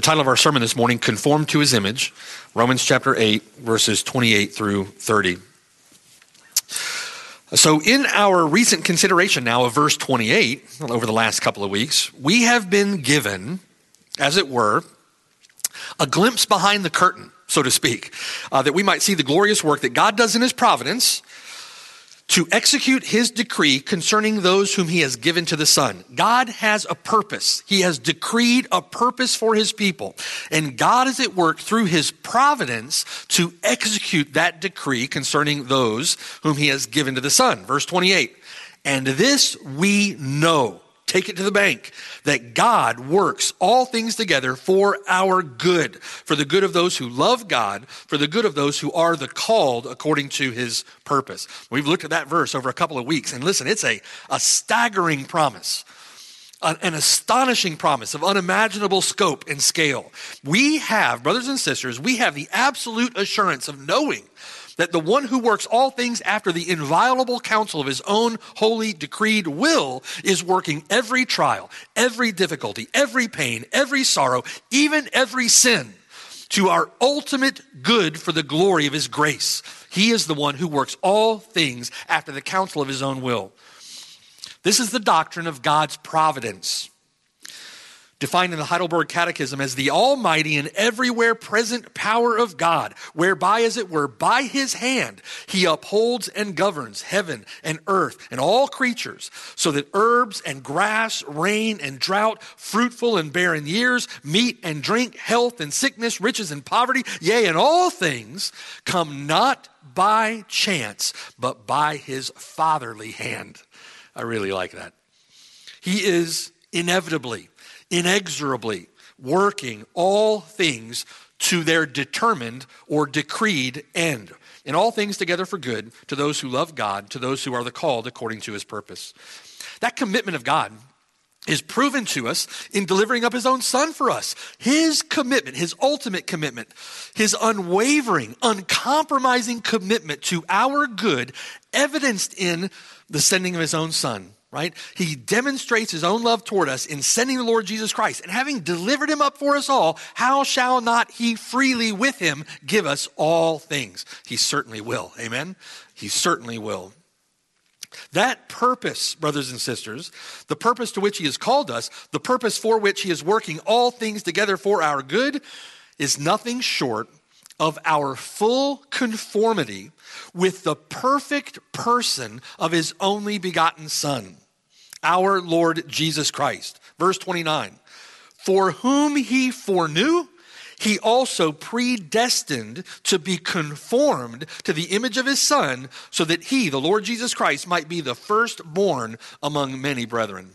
The title of our sermon this morning, Conform to His Image, Romans chapter 8, verses 28 through 30. So, in our recent consideration now of verse 28, over the last couple of weeks, we have been given, as it were, a glimpse behind the curtain, so to speak, uh, that we might see the glorious work that God does in His providence to execute his decree concerning those whom he has given to the Son. God has a purpose. He has decreed a purpose for his people. And God is at work through his providence to execute that decree concerning those whom he has given to the Son. Verse 28. And this we know Take it to the bank that God works all things together for our good, for the good of those who love God, for the good of those who are the called according to his purpose. We've looked at that verse over a couple of weeks, and listen, it's a, a staggering promise an astonishing promise of unimaginable scope and scale. We have, brothers and sisters, we have the absolute assurance of knowing that the one who works all things after the inviolable counsel of his own holy decreed will is working every trial, every difficulty, every pain, every sorrow, even every sin to our ultimate good for the glory of his grace. He is the one who works all things after the counsel of his own will. This is the doctrine of God's providence defined in the Heidelberg Catechism as the almighty and everywhere present power of God, whereby, as it were, by his hand, he upholds and governs heaven and earth and all creatures, so that herbs and grass, rain and drought, fruitful and barren years, meat and drink, health and sickness, riches and poverty, yea, and all things come not by chance, but by his fatherly hand. I really like that. He is inevitably inexorably working all things to their determined or decreed end. And all things together for good to those who love God, to those who are the called according to his purpose. That commitment of God is proven to us in delivering up his own son for us. His commitment, his ultimate commitment, his unwavering, uncompromising commitment to our good, evidenced in the sending of his own son right? He demonstrates his own love toward us in sending the Lord Jesus Christ. And having delivered him up for us all, how shall not he freely with him give us all things? He certainly will. Amen? He certainly will. That purpose, brothers and sisters, the purpose to which he has called us, the purpose for which he is working all things together for our good, is nothing short of our full conformity with the perfect person of his only begotten Son, our Lord Jesus Christ. Verse 29 For whom he foreknew, he also predestined to be conformed to the image of his Son, so that he, the Lord Jesus Christ, might be the firstborn among many brethren.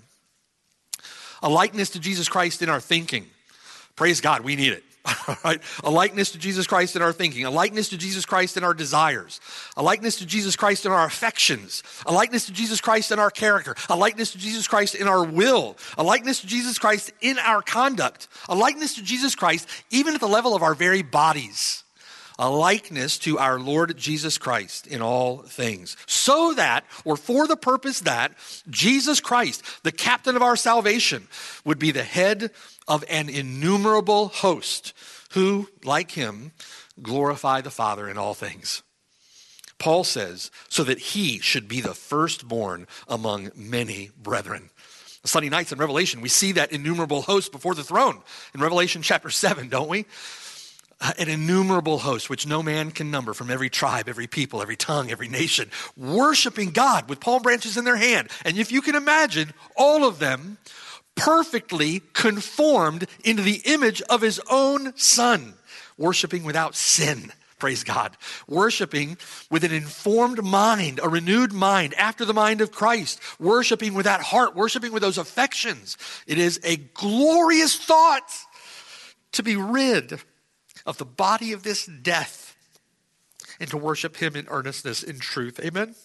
A likeness to Jesus Christ in our thinking. Praise God, we need it. right? A likeness to Jesus Christ in our thinking, a likeness to Jesus Christ in our desires, a likeness to Jesus Christ in our affections, a likeness to Jesus Christ in our character, a likeness to Jesus Christ in our will, a likeness to Jesus Christ in our conduct, a likeness to Jesus Christ even at the level of our very bodies a likeness to our Lord Jesus Christ in all things, so that, or for the purpose that, Jesus Christ, the captain of our salvation, would be the head of an innumerable host who, like him, glorify the Father in all things. Paul says, so that he should be the firstborn among many brethren. Sunday nights in Revelation, we see that innumerable host before the throne in Revelation chapter 7, don't we? Uh, an innumerable host, which no man can number, from every tribe, every people, every tongue, every nation, worshiping God with palm branches in their hand. And if you can imagine, all of them perfectly conformed into the image of his own son, worshiping without sin. Praise God. Worshiping with an informed mind, a renewed mind after the mind of Christ. Worshiping with that heart, worshiping with those affections. It is a glorious thought to be rid of the body of this death and to worship him in earnestness, in truth. Amen?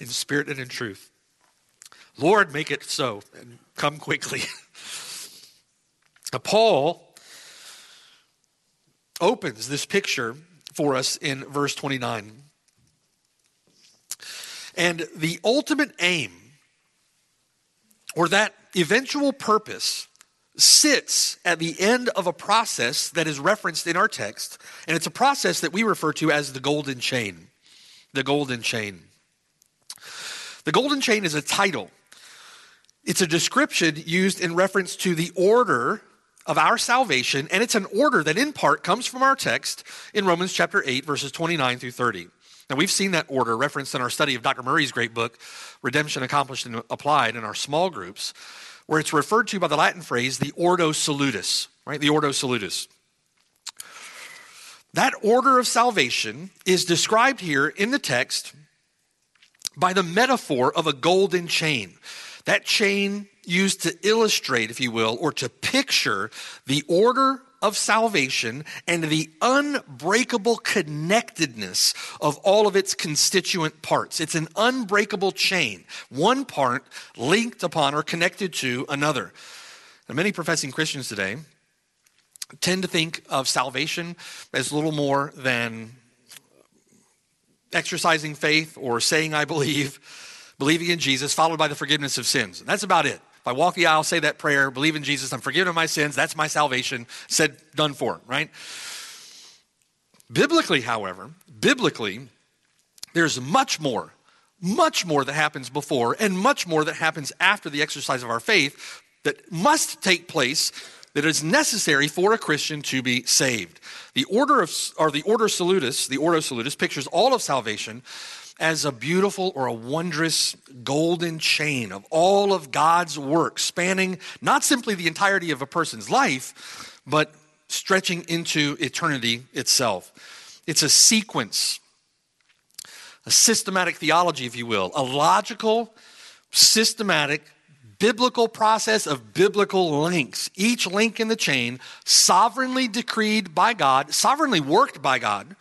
In spirit and in truth. Lord, make it so and come quickly. Paul opens this picture for us in verse 29. And the ultimate aim, or that eventual purpose, sits at the end of a process that is referenced in our text, and it's a process that we refer to as the golden chain. The golden chain. The golden chain is a title, it's a description used in reference to the order of our salvation, and it's an order that in part comes from our text in Romans chapter 8, verses 29 through 30. Now, we've seen that order referenced in our study of Dr. Murray's great book, Redemption Accomplished and Applied, in our small groups where it's referred to by the Latin phrase the Ordo Salutis, right? The Ordo Salutis. That order of salvation is described here in the text by the metaphor of a golden chain. That chain used to illustrate, if you will, or to picture the order of salvation and the unbreakable connectedness of all of its constituent parts. It's an unbreakable chain, one part linked upon or connected to another. Now, many professing Christians today tend to think of salvation as little more than exercising faith or saying, I believe, believing in Jesus, followed by the forgiveness of sins. And that's about it. If I walk the aisle, say that prayer, believe in Jesus, I'm forgiven of my sins, that's my salvation, said, done for, right? Biblically, however, biblically, there's much more, much more that happens before and much more that happens after the exercise of our faith that must take place that is necessary for a Christian to be saved. The order of or the order salutis, the ordo salutis pictures all of salvation as a beautiful or a wondrous golden chain of all of God's work, spanning not simply the entirety of a person's life, but stretching into eternity itself. It's a sequence, a systematic theology, if you will, a logical, systematic, biblical process of biblical links. Each link in the chain, sovereignly decreed by God, sovereignly worked by God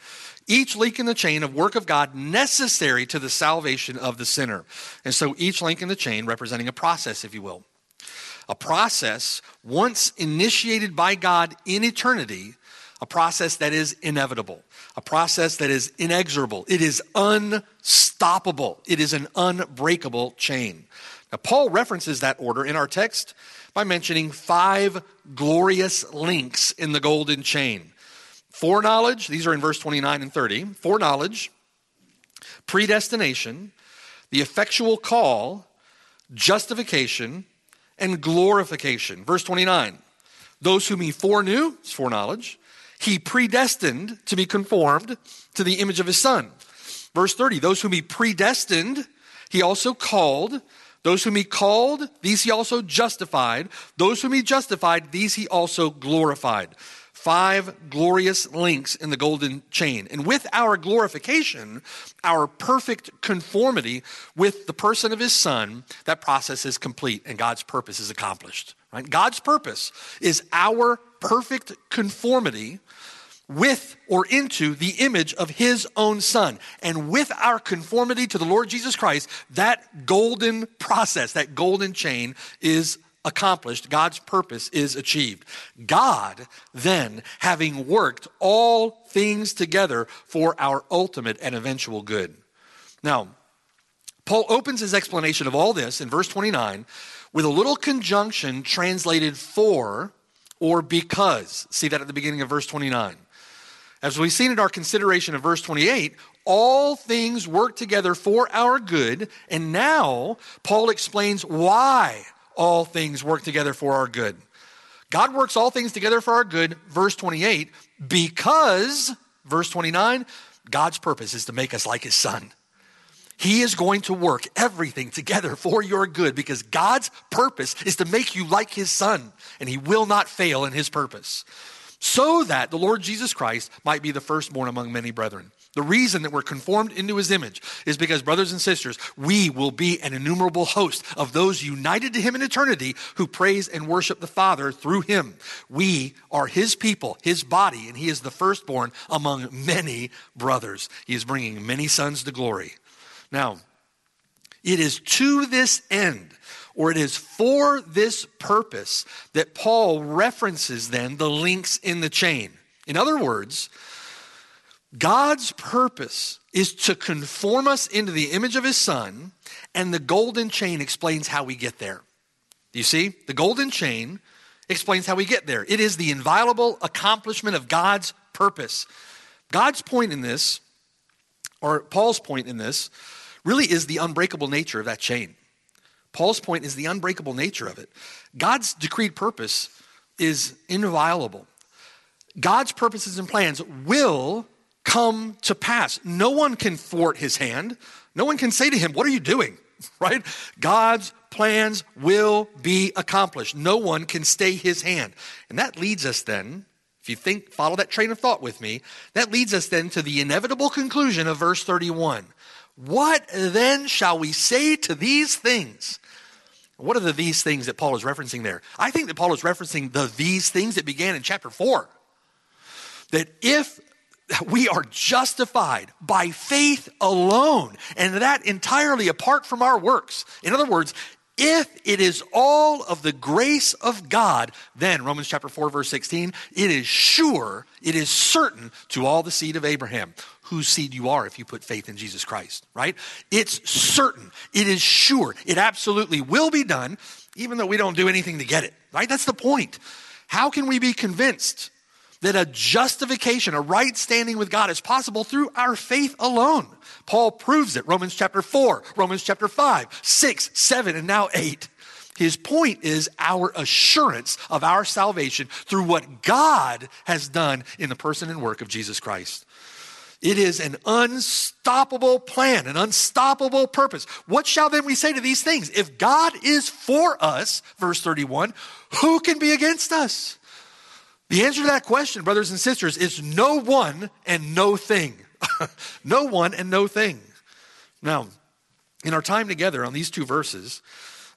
each link in the chain of work of God necessary to the salvation of the sinner. And so each link in the chain representing a process, if you will. A process once initiated by God in eternity, a process that is inevitable, a process that is inexorable. It is unstoppable. It is an unbreakable chain. Now, Paul references that order in our text by mentioning five glorious links in the golden chain. Foreknowledge, these are in verse 29 and 30. Foreknowledge, predestination, the effectual call, justification, and glorification. Verse 29. Those whom he foreknew, is foreknowledge, he predestined to be conformed to the image of his son. Verse 30. Those whom he predestined, he also called. Those whom he called, these he also justified. Those whom he justified, these he also glorified five glorious links in the golden chain. And with our glorification, our perfect conformity with the person of his son, that process is complete and God's purpose is accomplished. Right? God's purpose is our perfect conformity with or into the image of his own son. And with our conformity to the Lord Jesus Christ, that golden process, that golden chain is accomplished, God's purpose is achieved. God, then, having worked all things together for our ultimate and eventual good. Now, Paul opens his explanation of all this in verse 29 with a little conjunction translated for or because. See that at the beginning of verse 29. As we've seen in our consideration of verse 28, all things work together for our good. And now Paul explains why all things work together for our good. God works all things together for our good, verse 28, because, verse 29, God's purpose is to make us like his son. He is going to work everything together for your good because God's purpose is to make you like his son, and he will not fail in his purpose. so that the Lord Jesus Christ might be the firstborn among many brethren. The reason that we're conformed into his image is because, brothers and sisters, we will be an innumerable host of those united to him in eternity who praise and worship the Father through him. We are his people, his body, and he is the firstborn among many brothers. He is bringing many sons to glory. Now, it is to this end, or it is for this purpose, that Paul references then the links in the chain. In other words, God's purpose is to conform us into the image of his son, and the golden chain explains how we get there. You see, the golden chain explains how we get there. It is the inviolable accomplishment of God's purpose. God's point in this, or Paul's point in this, really is the unbreakable nature of that chain. Paul's point is the unbreakable nature of it. God's decreed purpose is inviolable. God's purposes and plans will come to pass. No one can thwart his hand. No one can say to him, What are you doing? Right? God's plans will be accomplished. No one can stay his hand. And that leads us then, if you think, follow that train of thought with me, that leads us then to the inevitable conclusion of verse 31. What then shall we say to these things? What are the these things that Paul is referencing there? I think that Paul is referencing the these things that began in chapter 4. That if we are justified by faith alone, and that entirely apart from our works. In other words, if it is all of the grace of God, then Romans chapter 4 verse 16, it is sure, it is certain to all the seed of Abraham, whose seed you are if you put faith in Jesus Christ, right? It's certain, it is sure, it absolutely will be done, even though we don't do anything to get it, right? That's the point. How can we be convinced that a justification, a right standing with God is possible through our faith alone. Paul proves it. Romans chapter 4, Romans chapter 5, 6, 7, and now 8. His point is our assurance of our salvation through what God has done in the person and work of Jesus Christ. It is an unstoppable plan, an unstoppable purpose. What shall then we say to these things? If God is for us, verse 31, who can be against us? The answer to that question, brothers and sisters, is no one and no thing. no one and no thing. Now, in our time together on these two verses,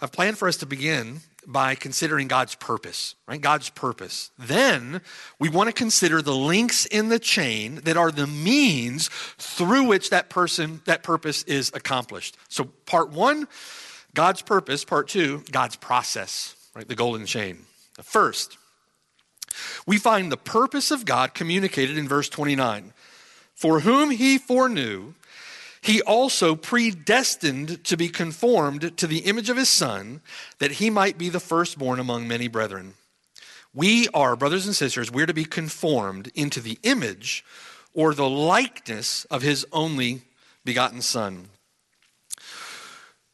I've planned for us to begin by considering God's purpose, right? God's purpose. Then we want to consider the links in the chain that are the means through which that person, that purpose is accomplished. So part one, God's purpose. Part two, God's process, right? The golden chain. First, we find the purpose of God communicated in verse 29. For whom he foreknew, he also predestined to be conformed to the image of his Son, that he might be the firstborn among many brethren. We are, brothers and sisters, we're to be conformed into the image or the likeness of his only begotten Son.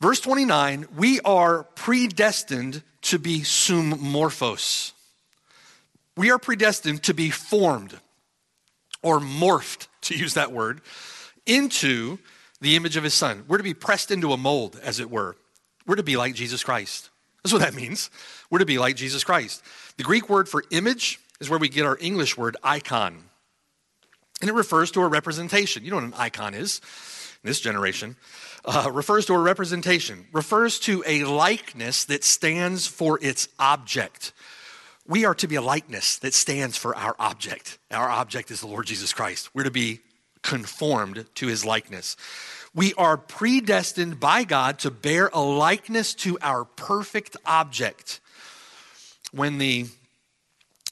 Verse 29, we are predestined to be summorphos. We are predestined to be formed or morphed, to use that word, into the image of his son. We're to be pressed into a mold, as it were. We're to be like Jesus Christ. That's what that means. We're to be like Jesus Christ. The Greek word for image is where we get our English word icon. And it refers to a representation. You know what an icon is in this generation. Uh, refers to a representation, refers to a likeness that stands for its object. We are to be a likeness that stands for our object. Our object is the Lord Jesus Christ. We're to be conformed to his likeness. We are predestined by God to bear a likeness to our perfect object. When the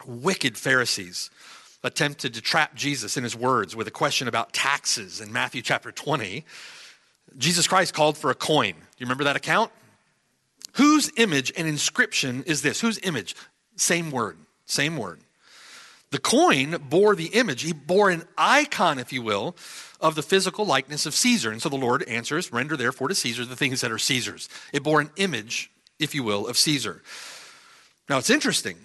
wicked Pharisees attempted to trap Jesus in his words with a question about taxes in Matthew chapter 20, Jesus Christ called for a coin. Do you remember that account? Whose image and inscription is this? Whose image? Same word, same word. The coin bore the image. He bore an icon, if you will, of the physical likeness of Caesar. And so the Lord answers, Render therefore to Caesar the things that are Caesar's. It bore an image, if you will, of Caesar. Now it's interesting.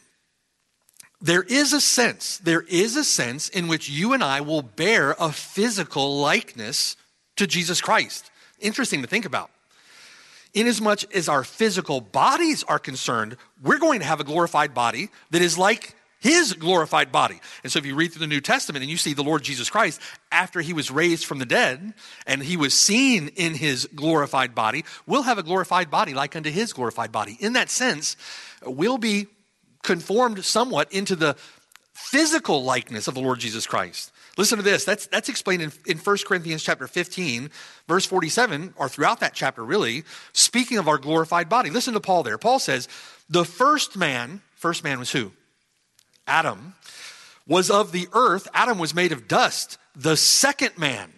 There is a sense, there is a sense in which you and I will bear a physical likeness to Jesus Christ. Interesting to think about inasmuch as our physical bodies are concerned, we're going to have a glorified body that is like his glorified body. And so if you read through the New Testament and you see the Lord Jesus Christ after he was raised from the dead and he was seen in his glorified body, we'll have a glorified body like unto his glorified body. In that sense, we'll be conformed somewhat into the physical likeness of the Lord Jesus Christ. Listen to this. That's, that's explained in, in 1 Corinthians chapter 15, verse 47, or throughout that chapter, really, speaking of our glorified body. Listen to Paul there. Paul says, The first man, first man was who? Adam, was of the earth. Adam was made of dust. The second man,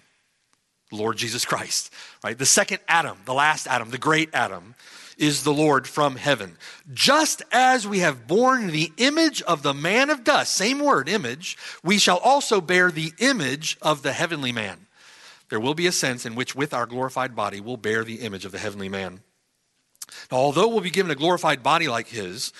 Lord Jesus Christ, right? The second Adam, the last Adam, the great Adam, is the Lord from heaven. Just as we have borne the image of the man of dust, same word, image, we shall also bear the image of the heavenly man. There will be a sense in which, with our glorified body, we'll bear the image of the heavenly man. Now, although we'll be given a glorified body like his,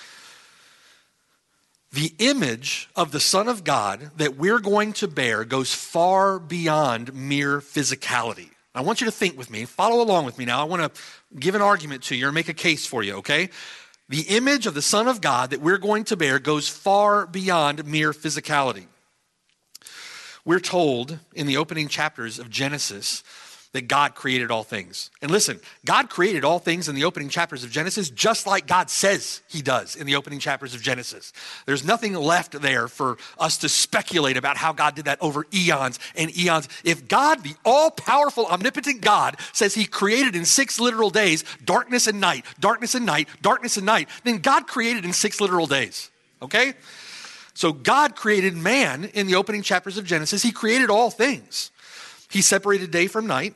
the image of the Son of God that we're going to bear goes far beyond mere physicality. I want you to think with me, follow along with me now. I want to give an argument to you or make a case for you, okay? The image of the Son of God that we're going to bear goes far beyond mere physicality. We're told in the opening chapters of Genesis that God created all things. And listen, God created all things in the opening chapters of Genesis just like God says he does in the opening chapters of Genesis. There's nothing left there for us to speculate about how God did that over eons and eons. If God, the all powerful, omnipotent God, says he created in six literal days darkness and night, darkness and night, darkness and night, then God created in six literal days. Okay? So God created man in the opening chapters of Genesis. He created all things. He separated day from night.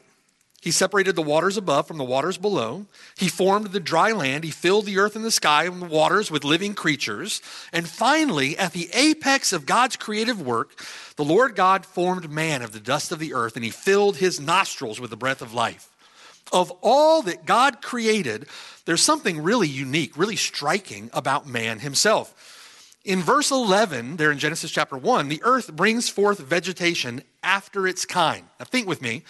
He separated the waters above from the waters below. He formed the dry land. He filled the earth and the sky and the waters with living creatures. And finally, at the apex of God's creative work, the Lord God formed man of the dust of the earth and he filled his nostrils with the breath of life. Of all that God created, there's something really unique, really striking about man himself. In verse 11, there in Genesis chapter 1, the earth brings forth vegetation after its kind. Now, think with me.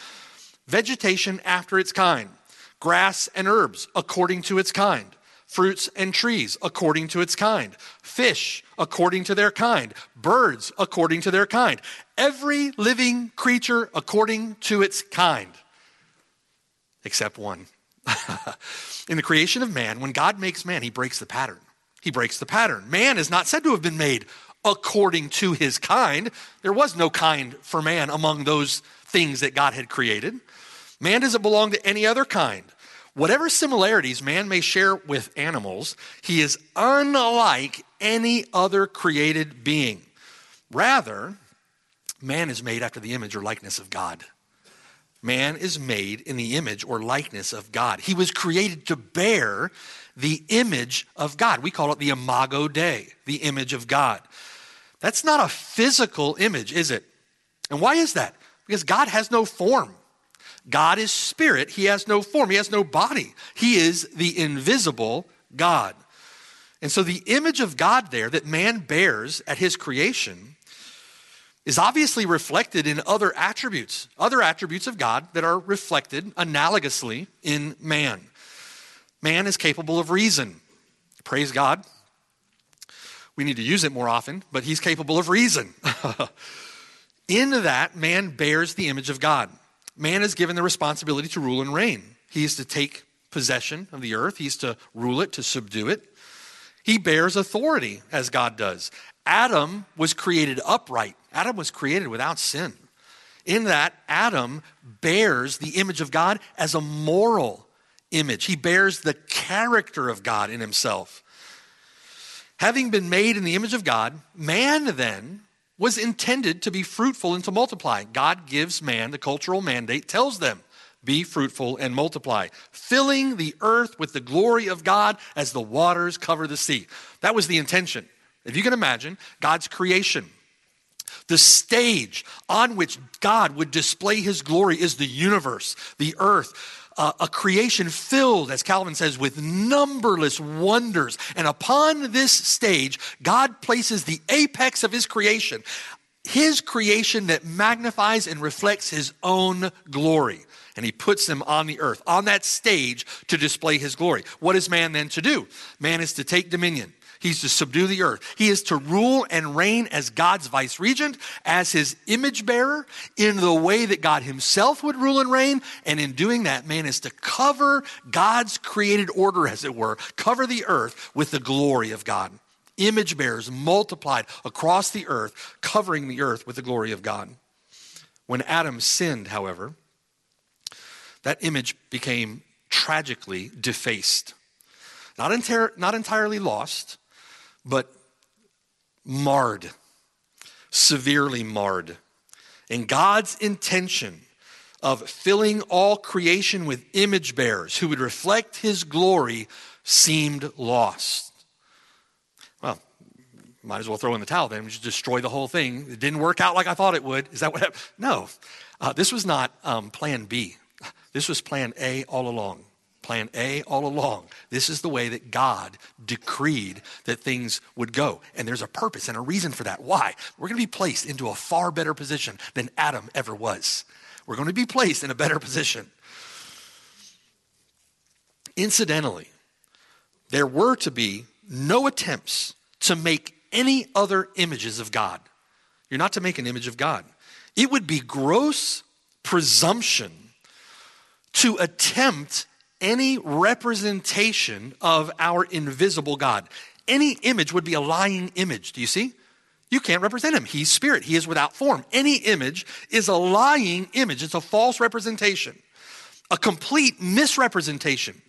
Vegetation after its kind, grass and herbs according to its kind, fruits and trees according to its kind, fish according to their kind, birds according to their kind, every living creature according to its kind, except one. In the creation of man, when God makes man, he breaks the pattern. He breaks the pattern. Man is not said to have been made according to his kind. There was no kind for man among those things that God had created. Man doesn't belong to any other kind. Whatever similarities man may share with animals, he is unlike any other created being. Rather, man is made after the image or likeness of God. Man is made in the image or likeness of God. He was created to bear the image of God. We call it the imago Dei, the image of God. That's not a physical image, is it? And why is that? Because God has no form. God is spirit. He has no form. He has no body. He is the invisible God. And so the image of God there that man bears at his creation is obviously reflected in other attributes, other attributes of God that are reflected analogously in man. Man is capable of reason. Praise God. We need to use it more often, but he's capable of reason. in that, man bears the image of God man is given the responsibility to rule and reign. He is to take possession of the earth, he's to rule it, to subdue it. He bears authority as God does. Adam was created upright, Adam was created without sin. In that, Adam bears the image of God as a moral image. He bears the character of God in himself. Having been made in the image of God, man then was intended to be fruitful and to multiply. God gives man the cultural mandate, tells them, be fruitful and multiply, filling the earth with the glory of God as the waters cover the sea. That was the intention. If you can imagine, God's creation, the stage on which God would display his glory is the universe, the earth uh, a creation filled, as Calvin says, with numberless wonders. And upon this stage, God places the apex of his creation, his creation that magnifies and reflects his own glory. And he puts them on the earth, on that stage to display his glory. What is man then to do? Man is to take dominion. He's to subdue the earth. He is to rule and reign as God's vice regent, as his image bearer, in the way that God himself would rule and reign. And in doing that, man is to cover God's created order, as it were, cover the earth with the glory of God. Image bearers multiplied across the earth, covering the earth with the glory of God. When Adam sinned, however, that image became tragically defaced. Not, enter- not entirely lost, but marred, severely marred. And God's intention of filling all creation with image bearers who would reflect his glory seemed lost. Well, might as well throw in the towel then, just destroy the whole thing. It didn't work out like I thought it would. Is that what happened? No. Uh, this was not um, plan B. This was plan A all along. Plan A all along. This is the way that God decreed that things would go. And there's a purpose and a reason for that. Why? We're going to be placed into a far better position than Adam ever was. We're going to be placed in a better position. Incidentally, there were to be no attempts to make any other images of God. You're not to make an image of God. It would be gross presumption to attempt any representation of our invisible God. Any image would be a lying image. Do you see? You can't represent him. He's spirit. He is without form. Any image is a lying image. It's a false representation, a complete misrepresentation,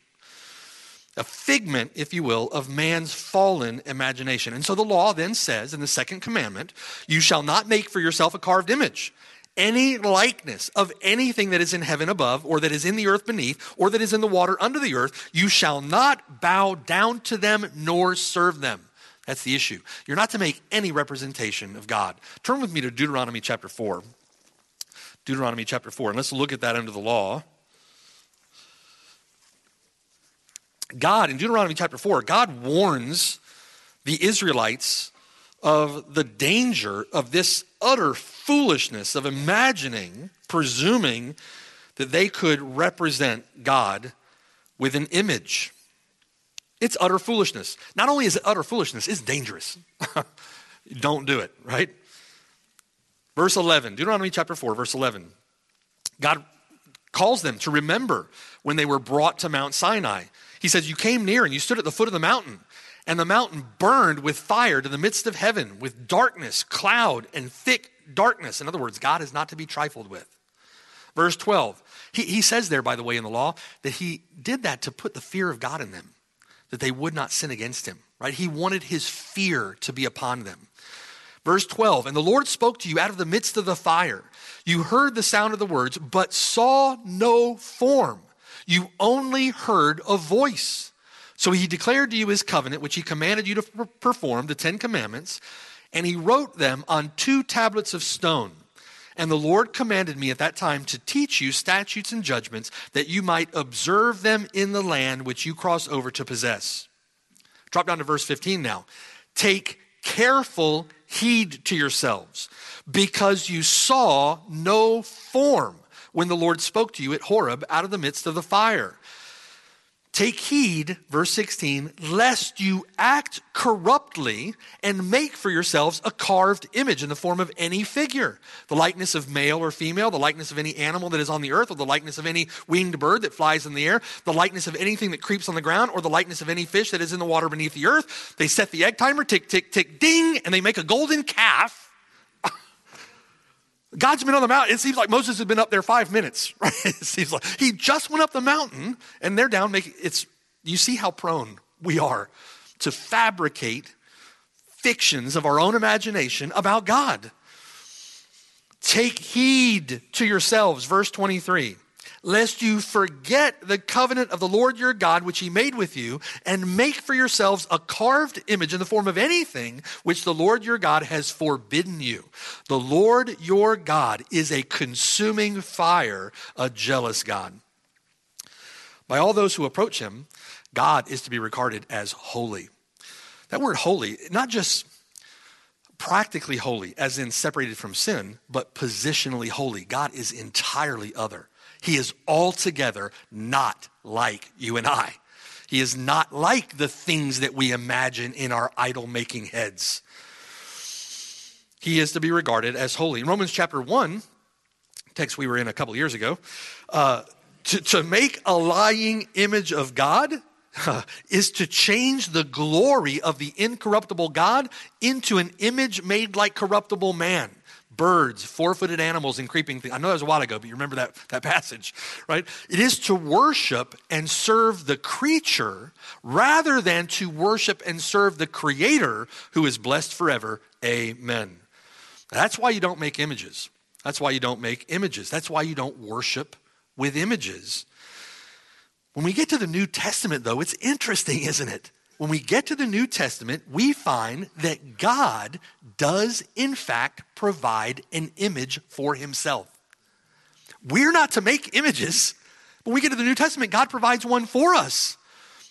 a figment, if you will, of man's fallen imagination. And so the law then says in the second commandment, you shall not make for yourself a carved image any likeness of anything that is in heaven above, or that is in the earth beneath, or that is in the water under the earth, you shall not bow down to them nor serve them. That's the issue. You're not to make any representation of God. Turn with me to Deuteronomy chapter 4. Deuteronomy chapter 4, and let's look at that under the law. God, in Deuteronomy chapter 4, God warns the Israelites of the danger of this utter foolishness of imagining, presuming that they could represent God with an image. It's utter foolishness. Not only is it utter foolishness, it's dangerous. Don't do it, right? Verse 11, Deuteronomy chapter 4, verse 11. God calls them to remember when they were brought to Mount Sinai. He says, You came near and you stood at the foot of the mountain. And the mountain burned with fire to the midst of heaven, with darkness, cloud, and thick darkness. In other words, God is not to be trifled with. Verse 12, he, he says there, by the way, in the law, that he did that to put the fear of God in them, that they would not sin against him, right? He wanted his fear to be upon them. Verse 12, and the Lord spoke to you out of the midst of the fire. You heard the sound of the words, but saw no form. You only heard a voice. So he declared to you his covenant, which he commanded you to perform, the Ten Commandments, and he wrote them on two tablets of stone. And the Lord commanded me at that time to teach you statutes and judgments that you might observe them in the land which you cross over to possess. Drop down to verse 15 now. Take careful heed to yourselves, because you saw no form when the Lord spoke to you at Horeb out of the midst of the fire. Take heed, verse 16, lest you act corruptly and make for yourselves a carved image in the form of any figure, the likeness of male or female, the likeness of any animal that is on the earth, or the likeness of any winged bird that flies in the air, the likeness of anything that creeps on the ground, or the likeness of any fish that is in the water beneath the earth. They set the egg timer, tick, tick, tick, ding, and they make a golden calf God's been on the mountain. It seems like Moses has been up there five minutes, right? It seems like he just went up the mountain and they're down making it's you see how prone we are to fabricate fictions of our own imagination about God. Take heed to yourselves, verse 23 lest you forget the covenant of the Lord your God, which he made with you, and make for yourselves a carved image in the form of anything which the Lord your God has forbidden you. The Lord your God is a consuming fire, a jealous God. By all those who approach him, God is to be regarded as holy. That word holy, not just practically holy, as in separated from sin, but positionally holy. God is entirely other. He is altogether not like you and I. He is not like the things that we imagine in our idol making heads. He is to be regarded as holy. In Romans chapter 1, text we were in a couple years ago, uh, to, to make a lying image of God is to change the glory of the incorruptible God into an image made like corruptible man. Birds, four footed animals, and creeping things. I know that was a while ago, but you remember that, that passage, right? It is to worship and serve the creature rather than to worship and serve the creator who is blessed forever. Amen. That's why you don't make images. That's why you don't make images. That's why you don't worship with images. When we get to the New Testament, though, it's interesting, isn't it? When we get to the New Testament, we find that God does, in fact, provide an image for himself. We're not to make images. When we get to the New Testament, God provides one for us.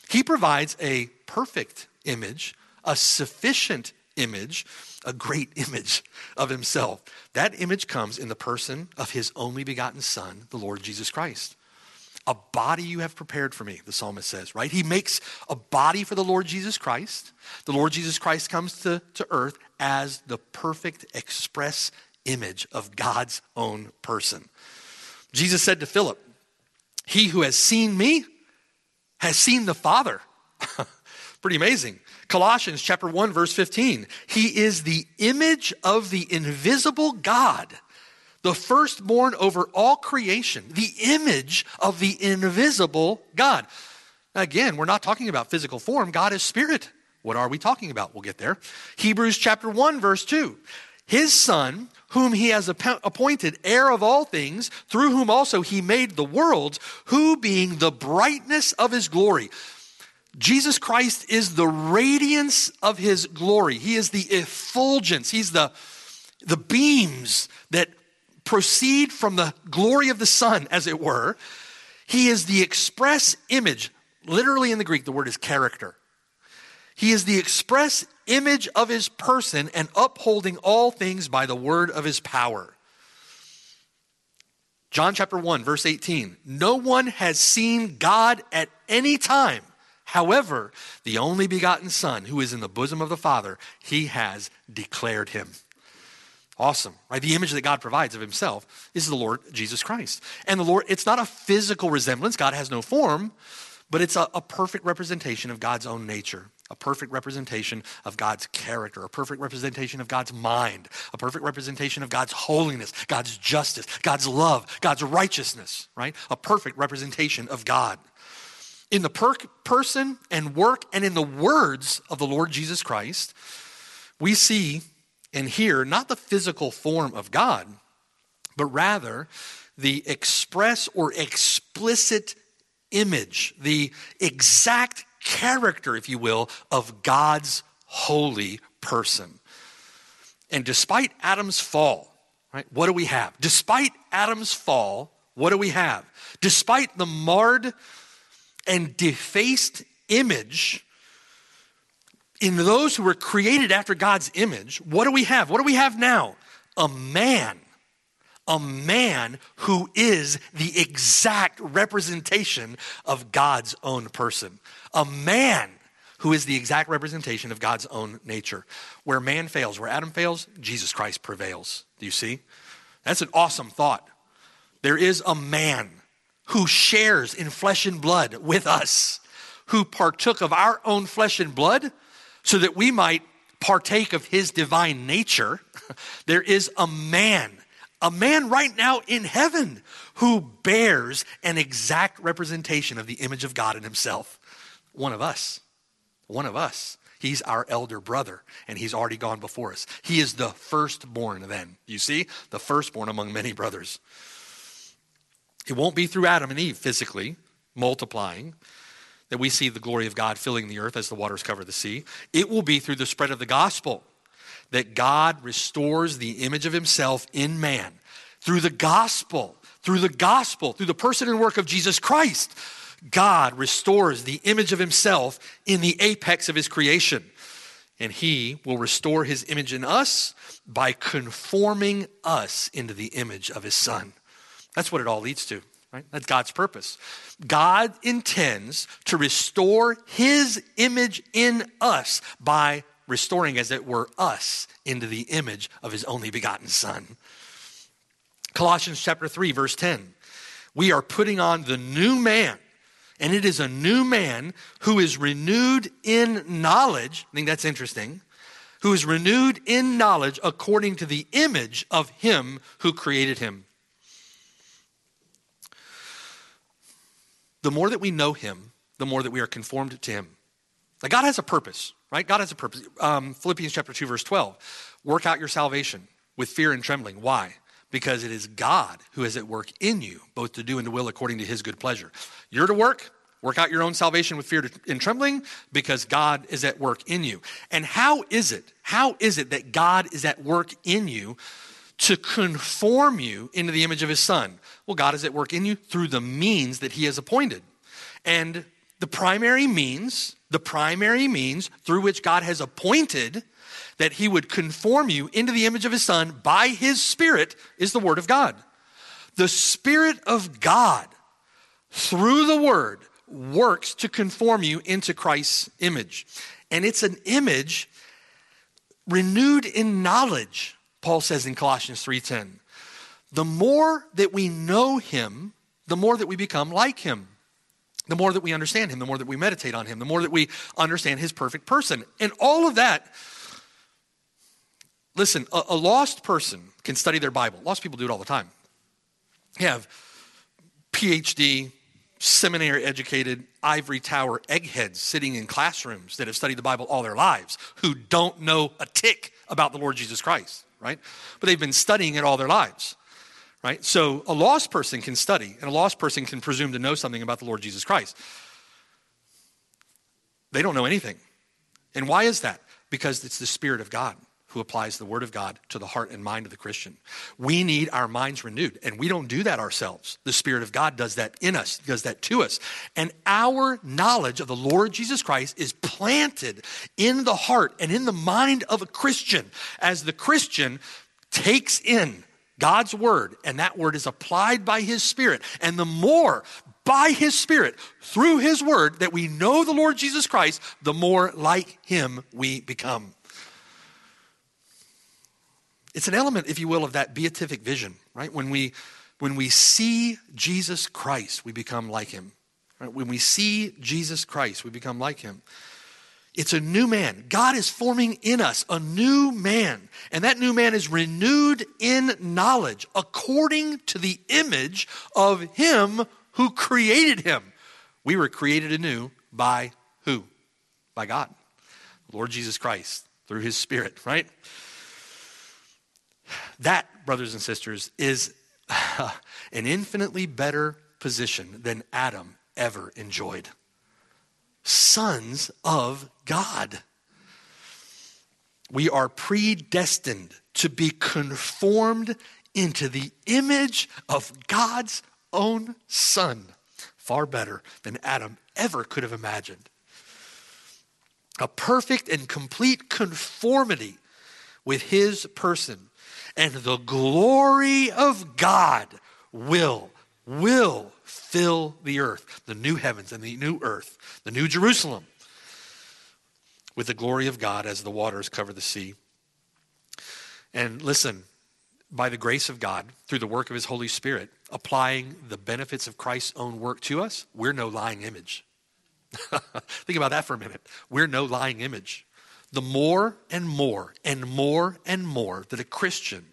He provides a perfect image, a sufficient image, a great image of himself. That image comes in the person of his only begotten Son, the Lord Jesus Christ. A body you have prepared for me, the psalmist says, right? He makes a body for the Lord Jesus Christ. The Lord Jesus Christ comes to, to earth as the perfect express image of God's own person. Jesus said to Philip, He who has seen me has seen the Father. Pretty amazing. Colossians chapter 1 verse 15. He is the image of the invisible God, the firstborn over all creation, the image of the invisible God. Again, we're not talking about physical form. God is spirit. What are we talking about? We'll get there. Hebrews chapter 1 verse 2. His son, whom he has appointed heir of all things, through whom also he made the worlds, who being the brightness of his glory. Jesus Christ is the radiance of his glory. He is the effulgence. He's the, the beams that proceed from the glory of the sun, as it were. He is the express image. Literally in the Greek, the word is character. He is the express image of his person and upholding all things by the word of his power. John chapter 1, verse 18. No one has seen God at any time. However, the only begotten Son who is in the bosom of the Father, he has declared him. Awesome, right? The image that God provides of himself is the Lord Jesus Christ. And the Lord, it's not a physical resemblance, God has no form, but it's a, a perfect representation of God's own nature a perfect representation of God's character, a perfect representation of God's mind, a perfect representation of God's holiness, God's justice, God's love, God's righteousness, right? A perfect representation of God in the per- person and work and in the words of the Lord Jesus Christ, we see and hear, not the physical form of God, but rather the express or explicit image, the exact character, if you will, of God's holy person. And despite Adam's fall, right, what do we have? Despite Adam's fall, what do we have? Despite the marred and defaced image in those who were created after God's image, what do we have? What do we have now? A man. A man who is the exact representation of God's own person. A man who is the exact representation of God's own nature. Where man fails, where Adam fails, Jesus Christ prevails. Do you see? That's an awesome thought. There is a man who shares in flesh and blood with us, who partook of our own flesh and blood so that we might partake of his divine nature. There is a man, a man right now in heaven who bears an exact representation of the image of God in himself. One of us. One of us. He's our elder brother, and he's already gone before us. He is the firstborn, then. You see? The firstborn among many brothers. It won't be through Adam and Eve physically multiplying that we see the glory of God filling the earth as the waters cover the sea. It will be through the spread of the gospel that God restores the image of himself in man. Through the gospel, through the gospel, through the person and work of Jesus Christ, God restores the image of himself in the apex of his creation. And he will restore his image in us by conforming us into the image of his son. That's what it all leads to, Right? That's God's purpose. God intends to restore his image in us by restoring, as it were, us into the image of his only begotten Son. Colossians chapter 3, verse 10. We are putting on the new man, and it is a new man who is renewed in knowledge. I think that's interesting. Who is renewed in knowledge according to the image of him who created him. The more that we know him, the more that we are conformed to him. Now, God has a purpose, right? God has a purpose. Um, Philippians chapter 2, verse 12. Work out your salvation with fear and trembling. Why? Because it is God who is at work in you, both to do and to will according to his good pleasure. You're to work, work out your own salvation with fear and trembling, because God is at work in you. And how is it? How is it that God is at work in you to conform you into the image of his son? Well, God is at work in you through the means that he has appointed. And the primary means, the primary means through which God has appointed that he would conform you into the image of his son by his spirit is the word of God. The spirit of God through the word works to conform you into Christ's image. And it's an image renewed in knowledge, Paul says in Colossians 3:10 the more that we know him, the more that we become like him. The more that we understand him, the more that we meditate on him, the more that we understand his perfect person. And all of that, listen, a, a lost person can study their Bible. Lost people do it all the time. You have PhD, seminary educated, ivory tower eggheads sitting in classrooms that have studied the Bible all their lives who don't know a tick about the Lord Jesus Christ, right? But they've been studying it all their lives right? So a lost person can study, and a lost person can presume to know something about the Lord Jesus Christ. They don't know anything. And why is that? Because it's the Spirit of God who applies the Word of God to the heart and mind of the Christian. We need our minds renewed, and we don't do that ourselves. The Spirit of God does that in us, does that to us. And our knowledge of the Lord Jesus Christ is planted in the heart and in the mind of a Christian as the Christian takes in God's word, and that word is applied by his spirit. And the more by his spirit, through his word, that we know the Lord Jesus Christ, the more like him we become. It's an element, if you will, of that beatific vision, right? When we when we see Jesus Christ, we become like him. Right? When we see Jesus Christ, we become like him. It's a new man. God is forming in us a new man. And that new man is renewed in knowledge according to the image of him who created him. We were created anew by who? By God. Lord Jesus Christ through his spirit, right? That, brothers and sisters, is an infinitely better position than Adam ever enjoyed sons of God. We are predestined to be conformed into the image of God's own Son, far better than Adam ever could have imagined. A perfect and complete conformity with his person, and the glory of God will, will fill the earth, the new heavens and the new earth, the new Jerusalem, with the glory of God as the waters cover the sea. And listen, by the grace of God, through the work of His Holy Spirit, applying the benefits of Christ's own work to us, we're no lying image. Think about that for a minute. We're no lying image. The more and more and more and more that a Christian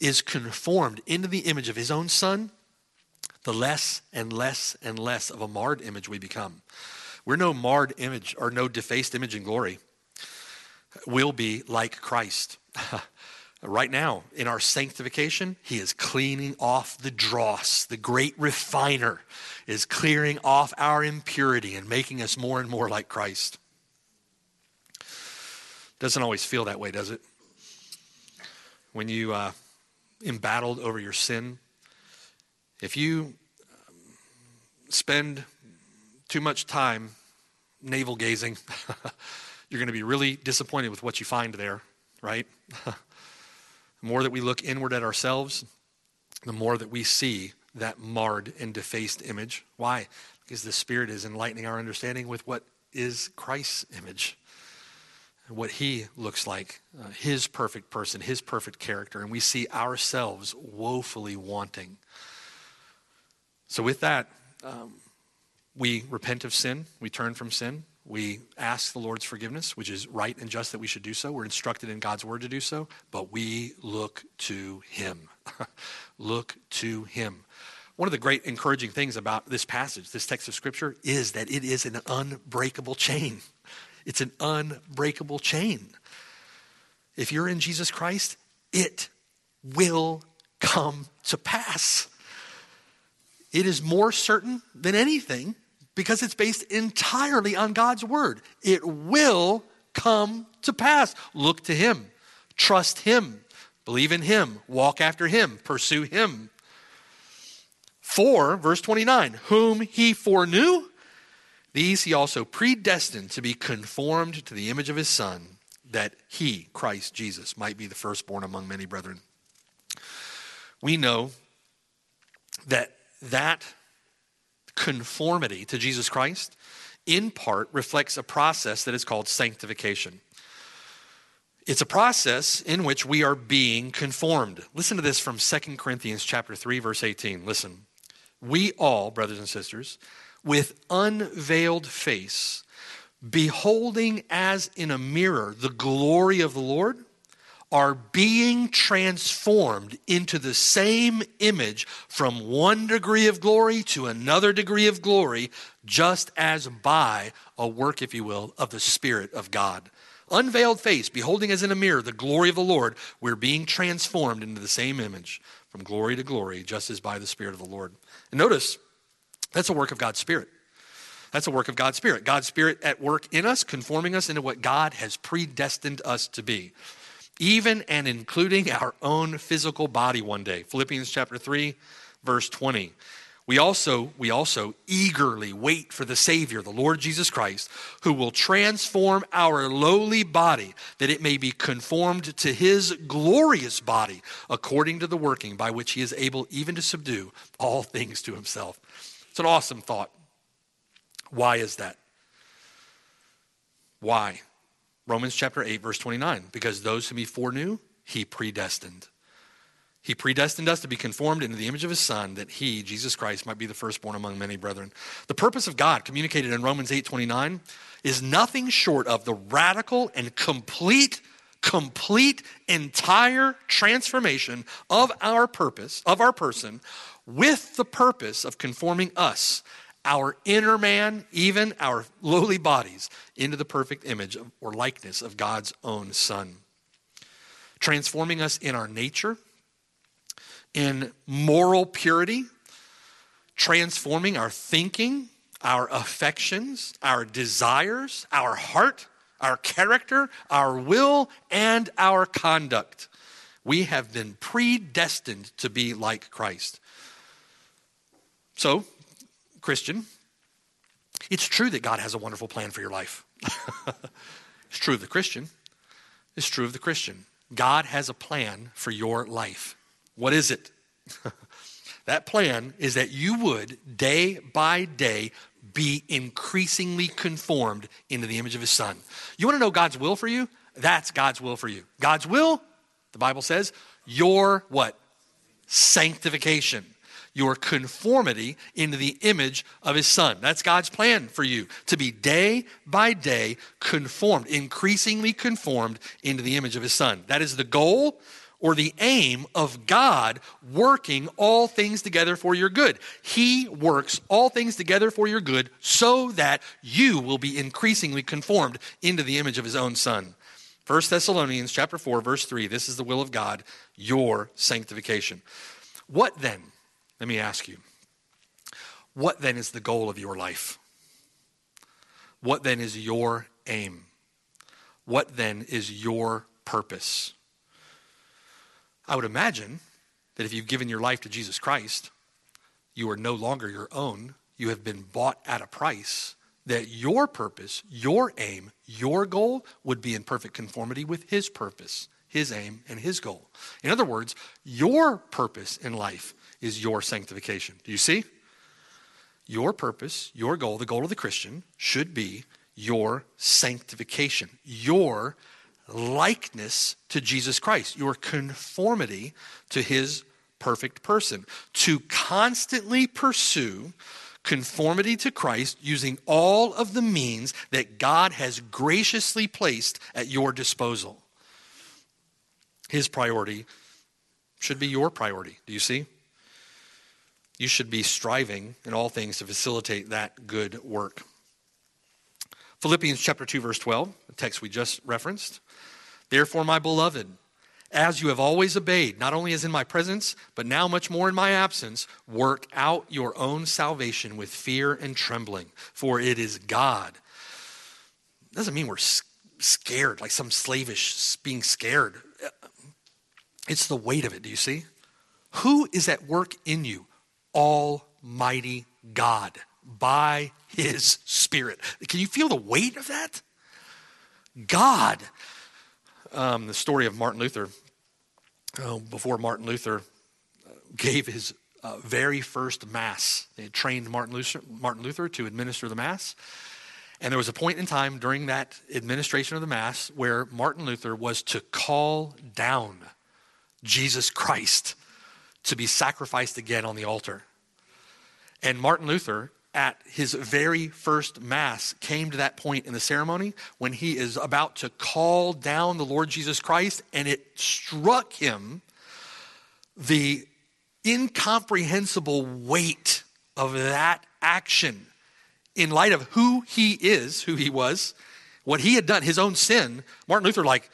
is conformed into the image of his own son, the less and less and less of a marred image we become. We're no marred image or no defaced image in glory. We'll be like Christ. right now, in our sanctification, He is cleaning off the dross. The great refiner is clearing off our impurity and making us more and more like Christ. Doesn't always feel that way, does it? When you uh, embattled over your sin, if you um, spend too much time navel gazing, you're going to be really disappointed with what you find there, right? the more that we look inward at ourselves, the more that we see that marred and defaced image. Why? Because the Spirit is enlightening our understanding with what is Christ's image, what He looks like, uh, His perfect person, His perfect character, and we see ourselves woefully wanting. So, with that, um, we repent of sin, we turn from sin, we ask the Lord's forgiveness, which is right and just that we should do so. We're instructed in God's word to do so, but we look to Him. look to Him. One of the great encouraging things about this passage, this text of Scripture, is that it is an unbreakable chain. It's an unbreakable chain. If you're in Jesus Christ, it will come to pass. It is more certain than anything because it's based entirely on God's word. It will come to pass. Look to Him, trust Him, believe in Him, walk after Him, pursue Him. For, verse 29, whom He foreknew, these He also predestined to be conformed to the image of His Son, that He, Christ Jesus, might be the firstborn among many brethren. We know that that conformity to Jesus Christ, in part, reflects a process that is called sanctification. It's a process in which we are being conformed. Listen to this from 2 Corinthians chapter 3 verse 18. Listen. We all, brothers and sisters, with unveiled face, beholding as in a mirror the glory of the Lord, are being transformed into the same image from one degree of glory to another degree of glory, just as by a work, if you will, of the Spirit of God. Unveiled face, beholding as in a mirror the glory of the Lord, we're being transformed into the same image from glory to glory, just as by the Spirit of the Lord. And notice, that's a work of God's Spirit. That's a work of God's Spirit. God's Spirit at work in us, conforming us into what God has predestined us to be even and including our own physical body one day. Philippians chapter 3, verse 20. We also, we also eagerly wait for the Savior, the Lord Jesus Christ, who will transform our lowly body that it may be conformed to his glorious body, according to the working by which he is able even to subdue all things to himself. It's an awesome thought. Why is that? Why? Romans chapter 8, verse 29. Because those whom he foreknew, he predestined. He predestined us to be conformed into the image of his Son, that he, Jesus Christ, might be the firstborn among many brethren. The purpose of God, communicated in Romans 8 29, is nothing short of the radical and complete, complete, entire transformation of our purpose, of our person, with the purpose of conforming us our inner man, even our lowly bodies, into the perfect image or likeness of God's own Son. Transforming us in our nature, in moral purity, transforming our thinking, our affections, our desires, our heart, our character, our will, and our conduct. We have been predestined to be like Christ. So, Christian, it's true that God has a wonderful plan for your life. it's true of the Christian. It's true of the Christian. God has a plan for your life. What is it? that plan is that you would, day by day, be increasingly conformed into the image of his son. You want to know God's will for you? That's God's will for you. God's will, the Bible says, your what? Sanctification your conformity into the image of his son. That's God's plan for you to be day by day conformed, increasingly conformed into the image of his son. That is the goal or the aim of God working all things together for your good. He works all things together for your good so that you will be increasingly conformed into the image of his own son. 1 Thessalonians chapter 4 verse 3 this is the will of God your sanctification. What then let me ask you what then is the goal of your life? What then is your aim? What then is your purpose? I would imagine that if you've given your life to Jesus Christ, you are no longer your own. You have been bought at a price. That your purpose, your aim, your goal would be in perfect conformity with His purpose, his aim, and his goal. In other words, your purpose in life is your sanctification. Do you see? Your purpose, your goal, the goal of the Christian should be your sanctification, your likeness to Jesus Christ, your conformity to his perfect person. To constantly pursue conformity to Christ using all of the means that God has graciously placed at your disposal. His priority should be your priority. Do you see? You should be striving in all things to facilitate that good work. Philippians chapter 2 verse 12, the text we just referenced. Therefore my beloved, as you have always obeyed, not only as in my presence, but now much more in my absence, work out your own salvation with fear and trembling, for it is God. Doesn't mean we're scared, like some slavish being scared. It's the weight of it, do you see? Who is at work in you? Almighty God by his Spirit. Can you feel the weight of that? God. Um, the story of Martin Luther, uh, before Martin Luther uh, gave his uh, very first Mass, they trained Martin Luther, Martin Luther to administer the Mass. And there was a point in time during that administration of the Mass where Martin Luther was to call down Jesus Christ to be sacrificed again on the altar. And Martin Luther, at his very first Mass, came to that point in the ceremony when he is about to call down the Lord Jesus Christ, and it struck him the incomprehensible weight of that action in light of who he is, who he was, what he had done, his own sin. Martin Luther, like,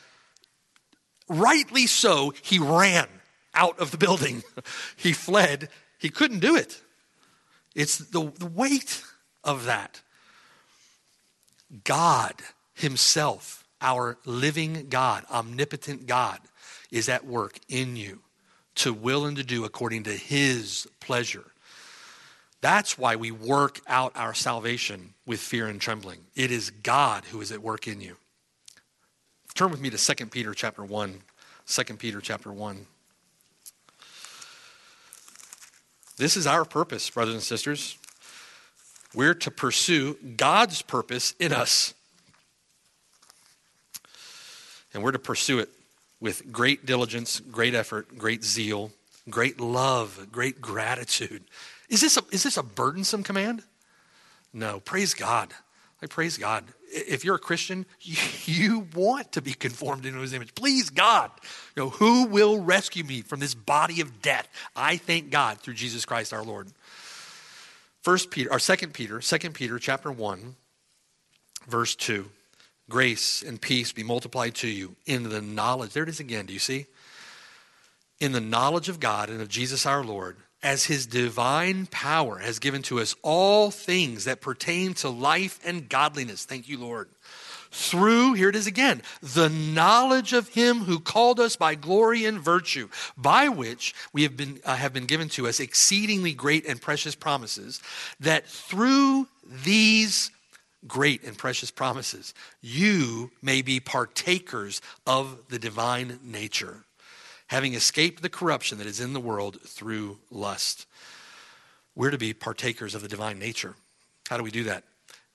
rightly so, he ran out of the building. he fled. He couldn't do it. It's the, the weight of that. God Himself, our living God, omnipotent God, is at work in you to will and to do according to His pleasure. That's why we work out our salvation with fear and trembling. It is God who is at work in you. Turn with me to 2 Peter chapter 1. 2 Peter chapter 1. This is our purpose, brothers and sisters. We're to pursue God's purpose in us. And we're to pursue it with great diligence, great effort, great zeal, great love, great gratitude. Is this a, is this a burdensome command? No. Praise God. I praise God. If you're a Christian, you, you, want to be conformed into his image. Please God. You know, who will rescue me from this body of death? I thank God through Jesus Christ our Lord. First Peter, or second Peter, second Peter chapter 1, verse 2. Grace and peace be multiplied to you in the knowledge. There it is again. Do you see? In the knowledge of God and of Jesus our Lord as his divine power has given to us all things that pertain to life and godliness. Thank you, Lord. Through, here it is again, the knowledge of him who called us by glory and virtue, by which we have been, uh, have been given to us exceedingly great and precious promises, that through these great and precious promises, you may be partakers of the divine nature having escaped the corruption that is in the world through lust. We're to be partakers of the divine nature. How do we do that?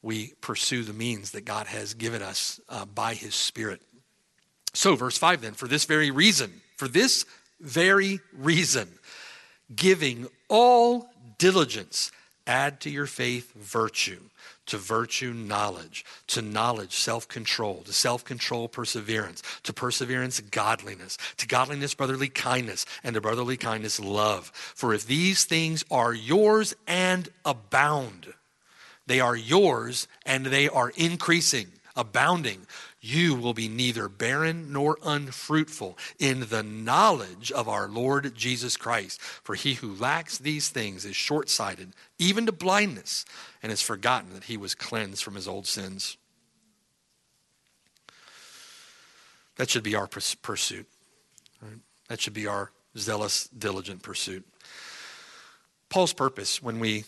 We pursue the means that God has given us uh, by his Spirit. So, verse 5 then, for this very reason, for this very reason, giving all diligence, add to your faith virtue to virtue, knowledge, to knowledge, self control, to self control, perseverance, to perseverance, godliness, to godliness, brotherly kindness, and to brotherly kindness, love. For if these things are yours and abound, they are yours and they are increasing, abounding, you will be neither barren nor unfruitful in the knowledge of our Lord Jesus Christ. For he who lacks these things is short sighted, even to blindness, and has forgotten that he was cleansed from his old sins. That should be our pursuit. Right? That should be our zealous, diligent pursuit. Paul's purpose when we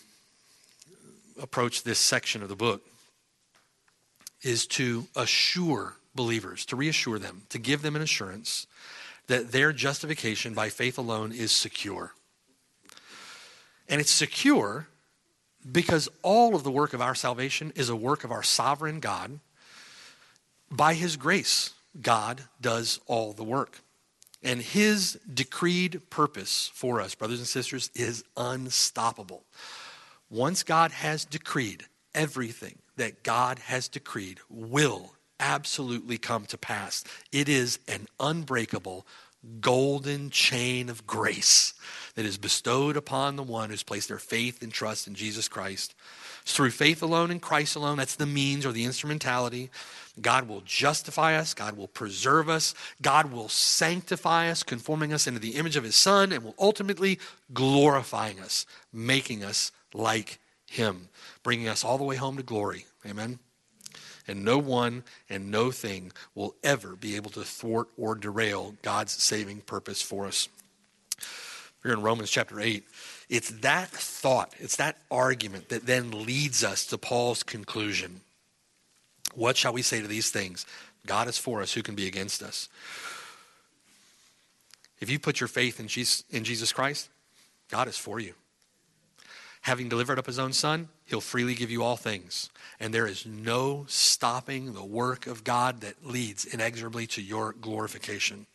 approach this section of the book is to assure believers, to reassure them, to give them an assurance that their justification by faith alone is secure. And it's secure because all of the work of our salvation is a work of our sovereign God. By his grace, God does all the work. And his decreed purpose for us, brothers and sisters, is unstoppable. Once God has decreed everything that God has decreed will absolutely come to pass. It is an unbreakable golden chain of grace that is bestowed upon the one who's placed their faith and trust in Jesus Christ. It's through faith alone in Christ alone. That's the means or the instrumentality. God will justify us. God will preserve us. God will sanctify us, conforming us into the image of his Son, and will ultimately glorifying us, making us like him, bringing us all the way home to glory. Amen. And no one and no thing will ever be able to thwart or derail God's saving purpose for us. Here in Romans chapter 8, it's that thought, it's that argument that then leads us to Paul's conclusion. What shall we say to these things? God is for us, who can be against us? If you put your faith in Jesus, in Jesus Christ, God is for you. Having delivered up his own son, he'll freely give you all things. And there is no stopping the work of God that leads inexorably to your glorification.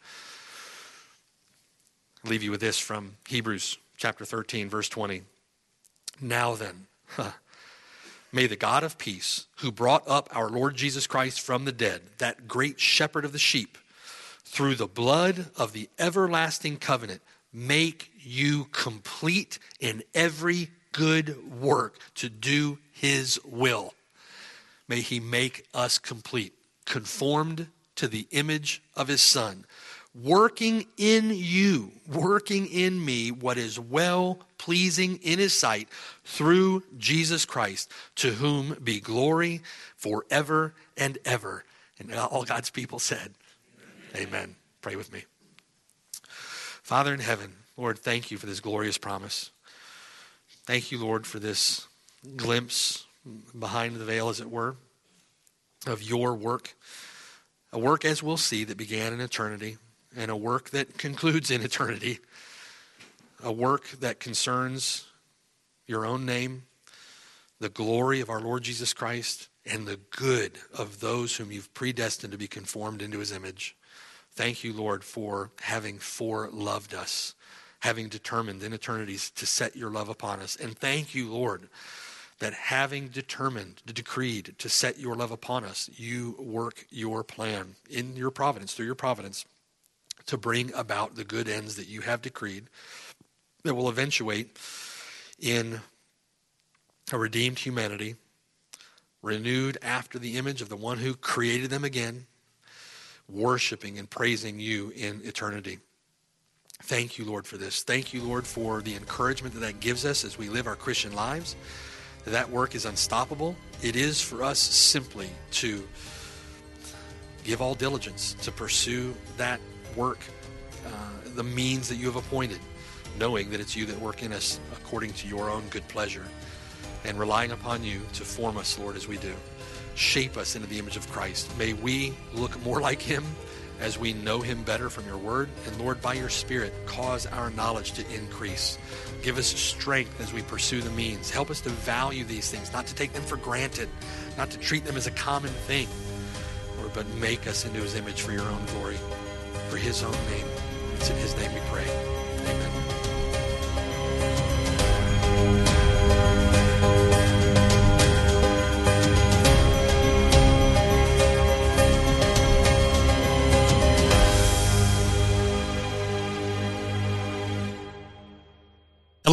I'll leave you with this from Hebrews chapter 13, verse 20. Now then, huh, may the God of peace, who brought up our Lord Jesus Christ from the dead, that great shepherd of the sheep, through the blood of the everlasting covenant, make you complete in every good work to do his will. May he make us complete, conformed to the image of his son, working in you, working in me what is well pleasing in his sight through Jesus Christ, to whom be glory forever and ever. And all God's people said, Amen. Amen. Pray with me. Father in heaven, Lord, thank you for this glorious promise. Thank you, Lord, for this glimpse behind the veil, as it were, of your work. A work, as we'll see, that began in eternity, and a work that concludes in eternity. A work that concerns your own name, the glory of our Lord Jesus Christ, and the good of those whom you've predestined to be conformed into his image. Thank you, Lord, for having foreloved us having determined in eternities to set your love upon us. And thank you, Lord, that having determined, decreed to set your love upon us, you work your plan in your providence, through your providence, to bring about the good ends that you have decreed that will eventuate in a redeemed humanity, renewed after the image of the one who created them again, worshiping and praising you in eternity. Thank you, Lord, for this. Thank you, Lord, for the encouragement that that gives us as we live our Christian lives. That work is unstoppable. It is for us simply to give all diligence to pursue that work, uh, the means that you have appointed, knowing that it's you that work in us according to your own good pleasure, and relying upon you to form us, Lord, as we do. Shape us into the image of Christ. May we look more like him as we know him better from your word. And Lord, by your Spirit, cause our knowledge to increase. Give us strength as we pursue the means. Help us to value these things, not to take them for granted, not to treat them as a common thing, Lord, but make us into his image for your own glory, for his own name. It's in his name we pray. Amen.